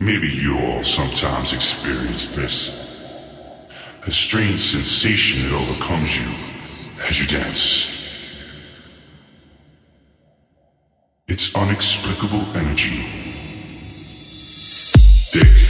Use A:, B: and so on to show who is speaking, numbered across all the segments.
A: Maybe you all sometimes experience this. A strange sensation that overcomes you as you dance. It's unexplicable energy. Dick,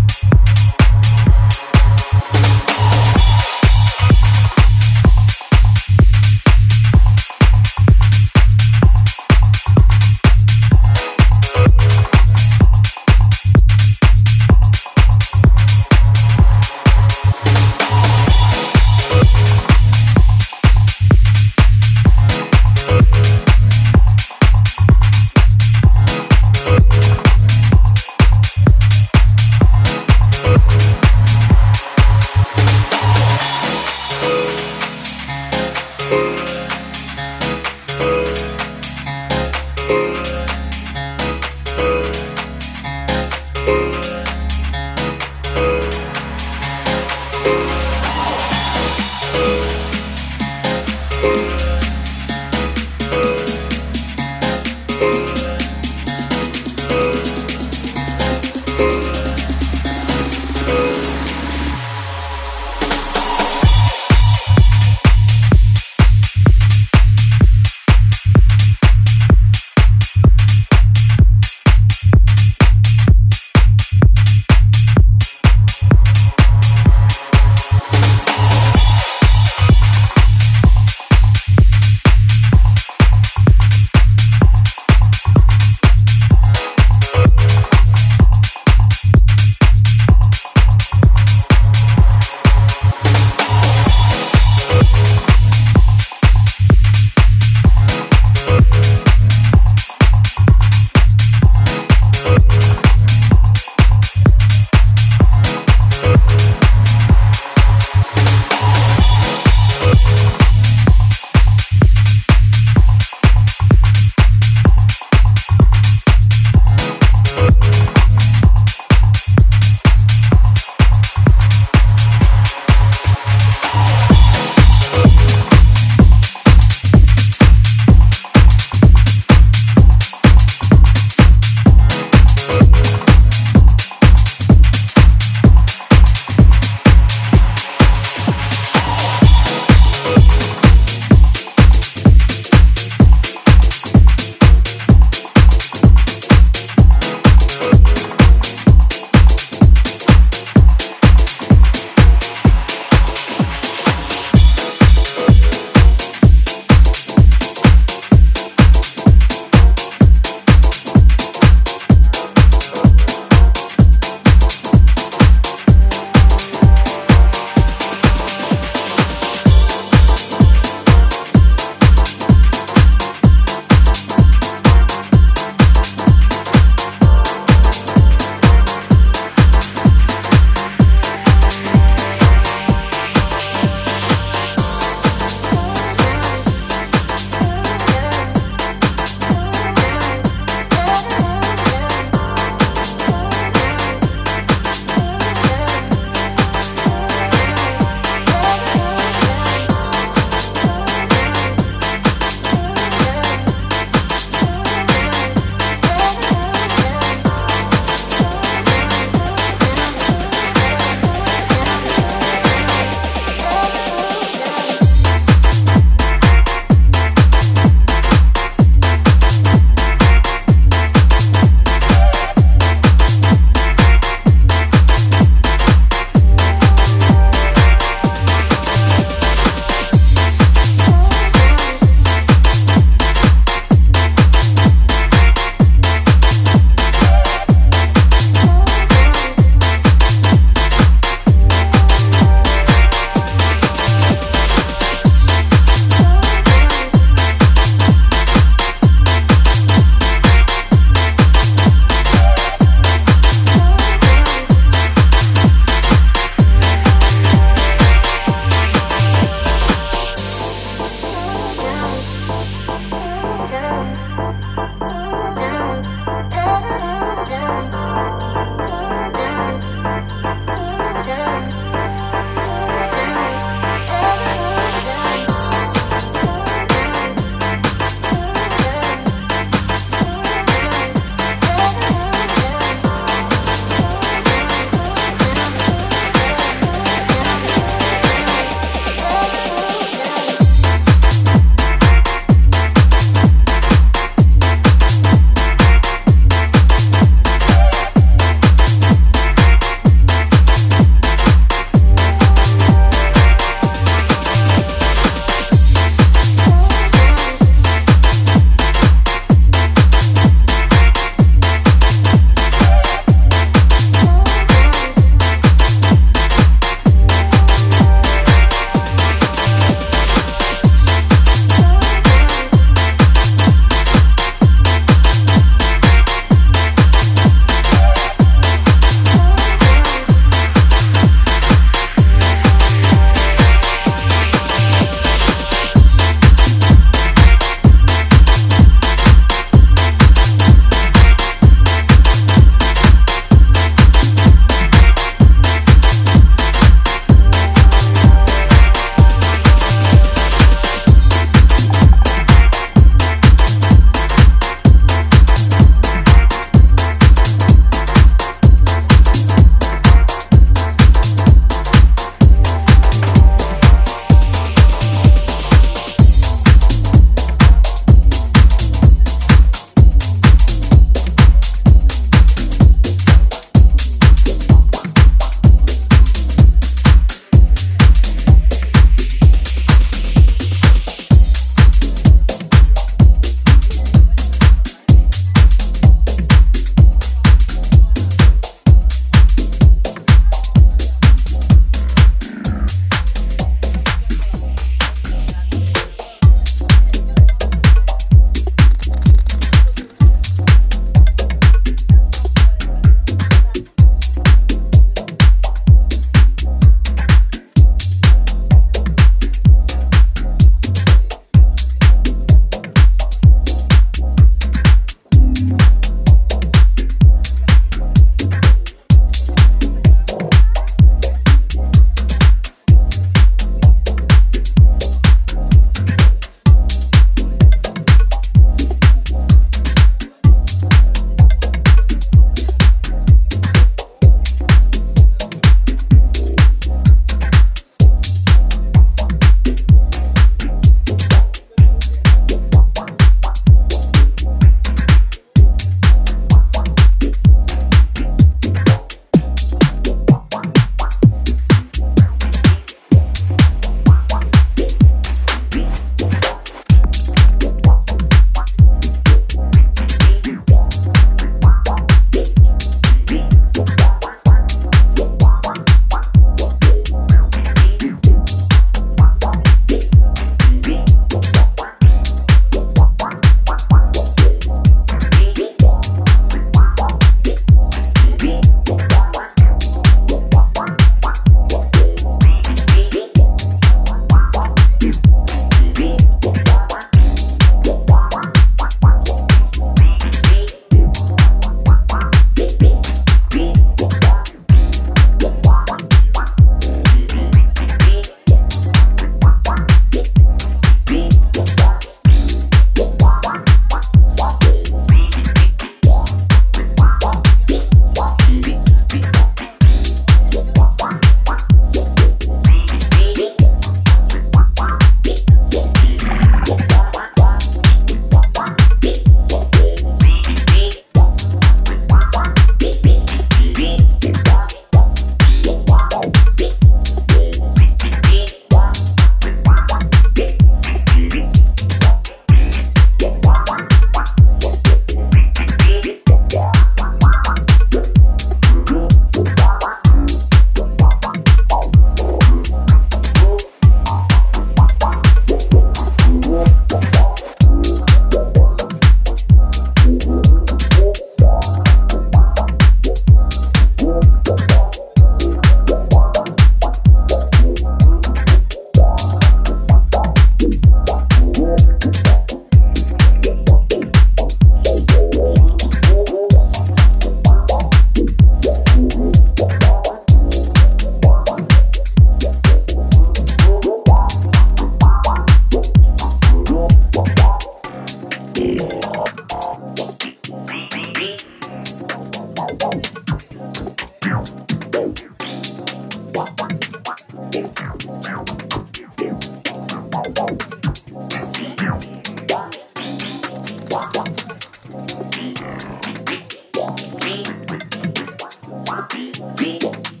A: beat.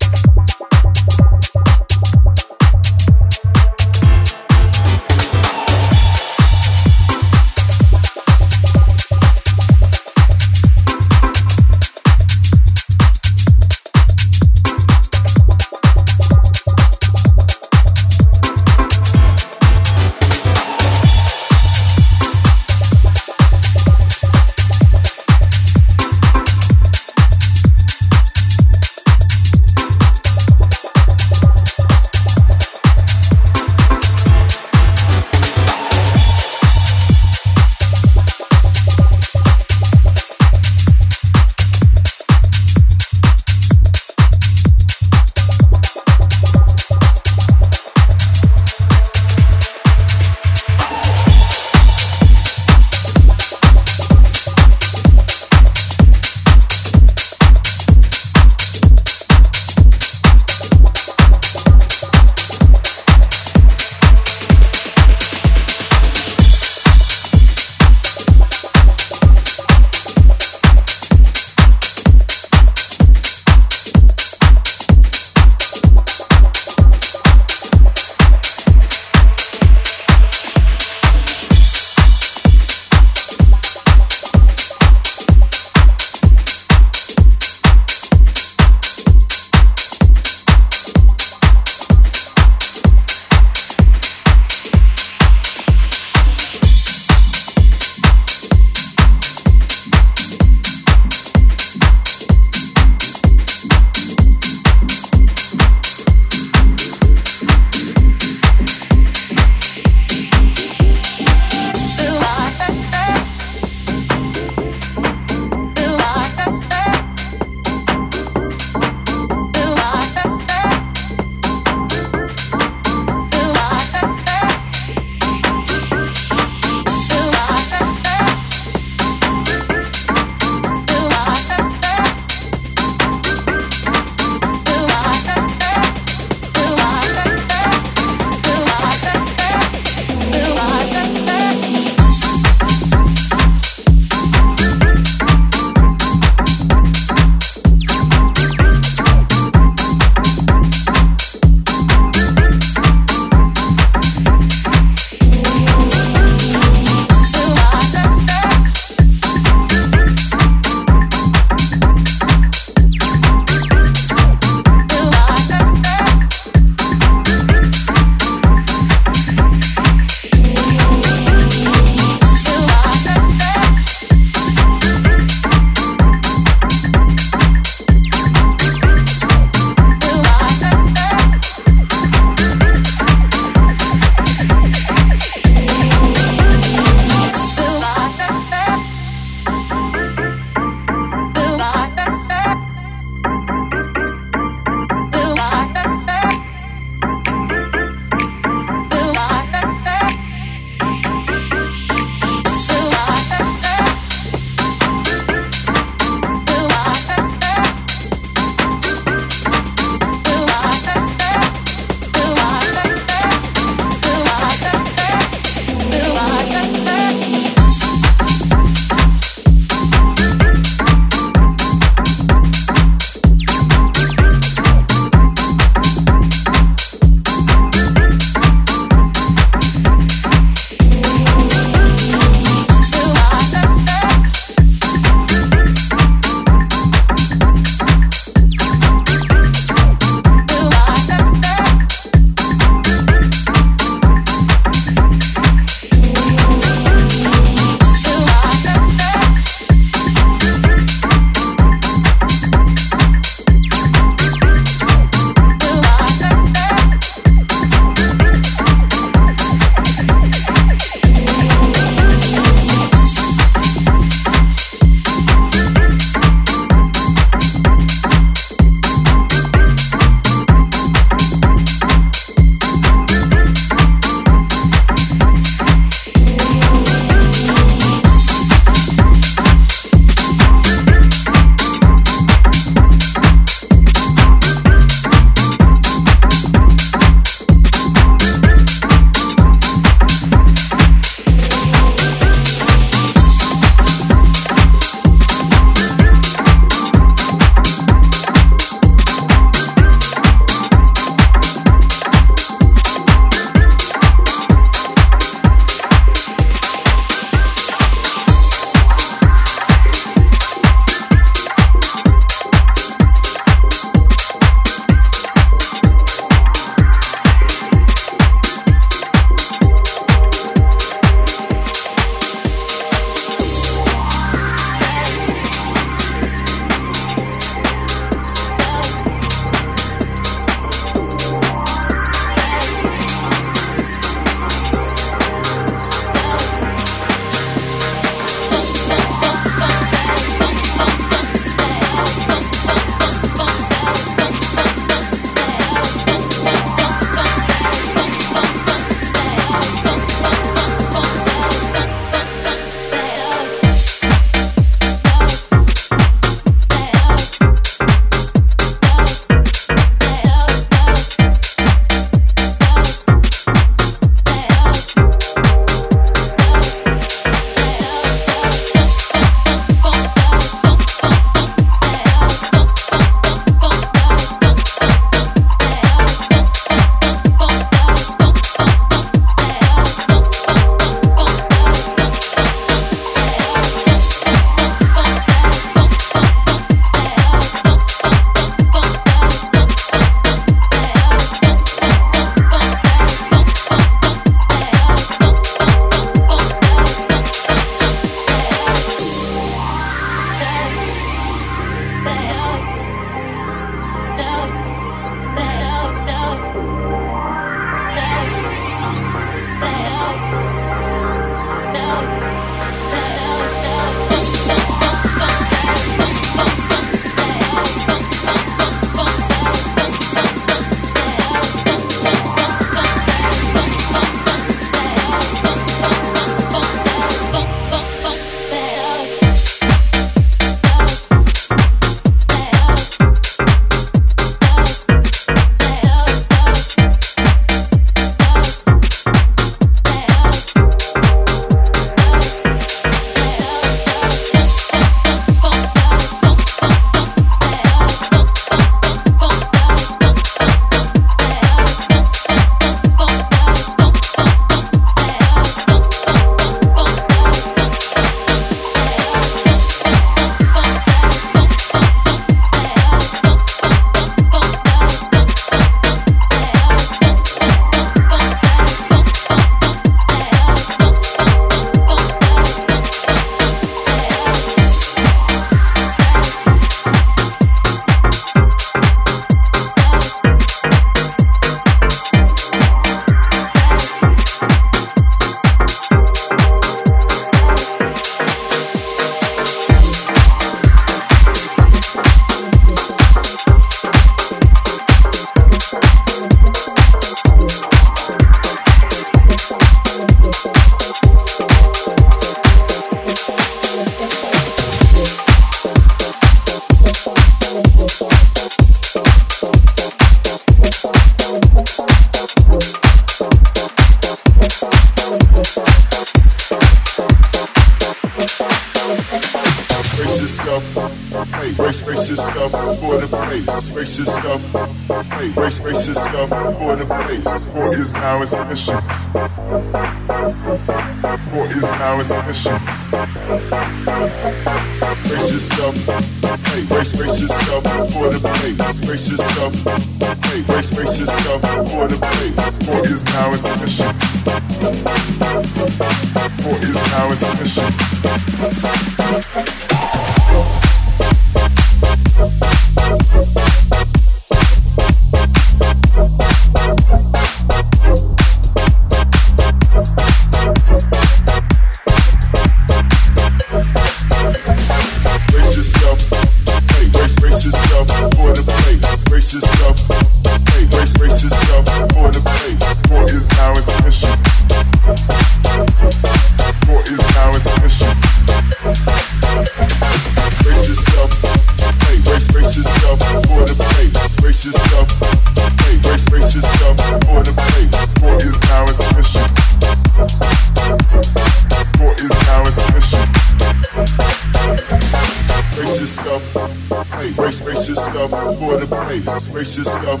A: race, racist
B: stuff for the place, racist stuff,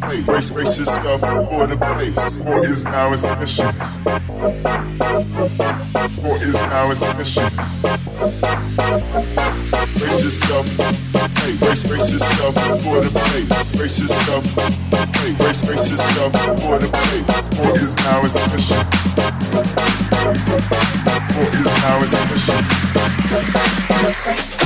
B: place, race, racist stuff for the place. War is now essential. session. War is now essential. session. Racist stuff, hey, race, racist stuff for the place, racist stuff, hey, race, racist stuff for the place. War is now essential. session. War is now in session.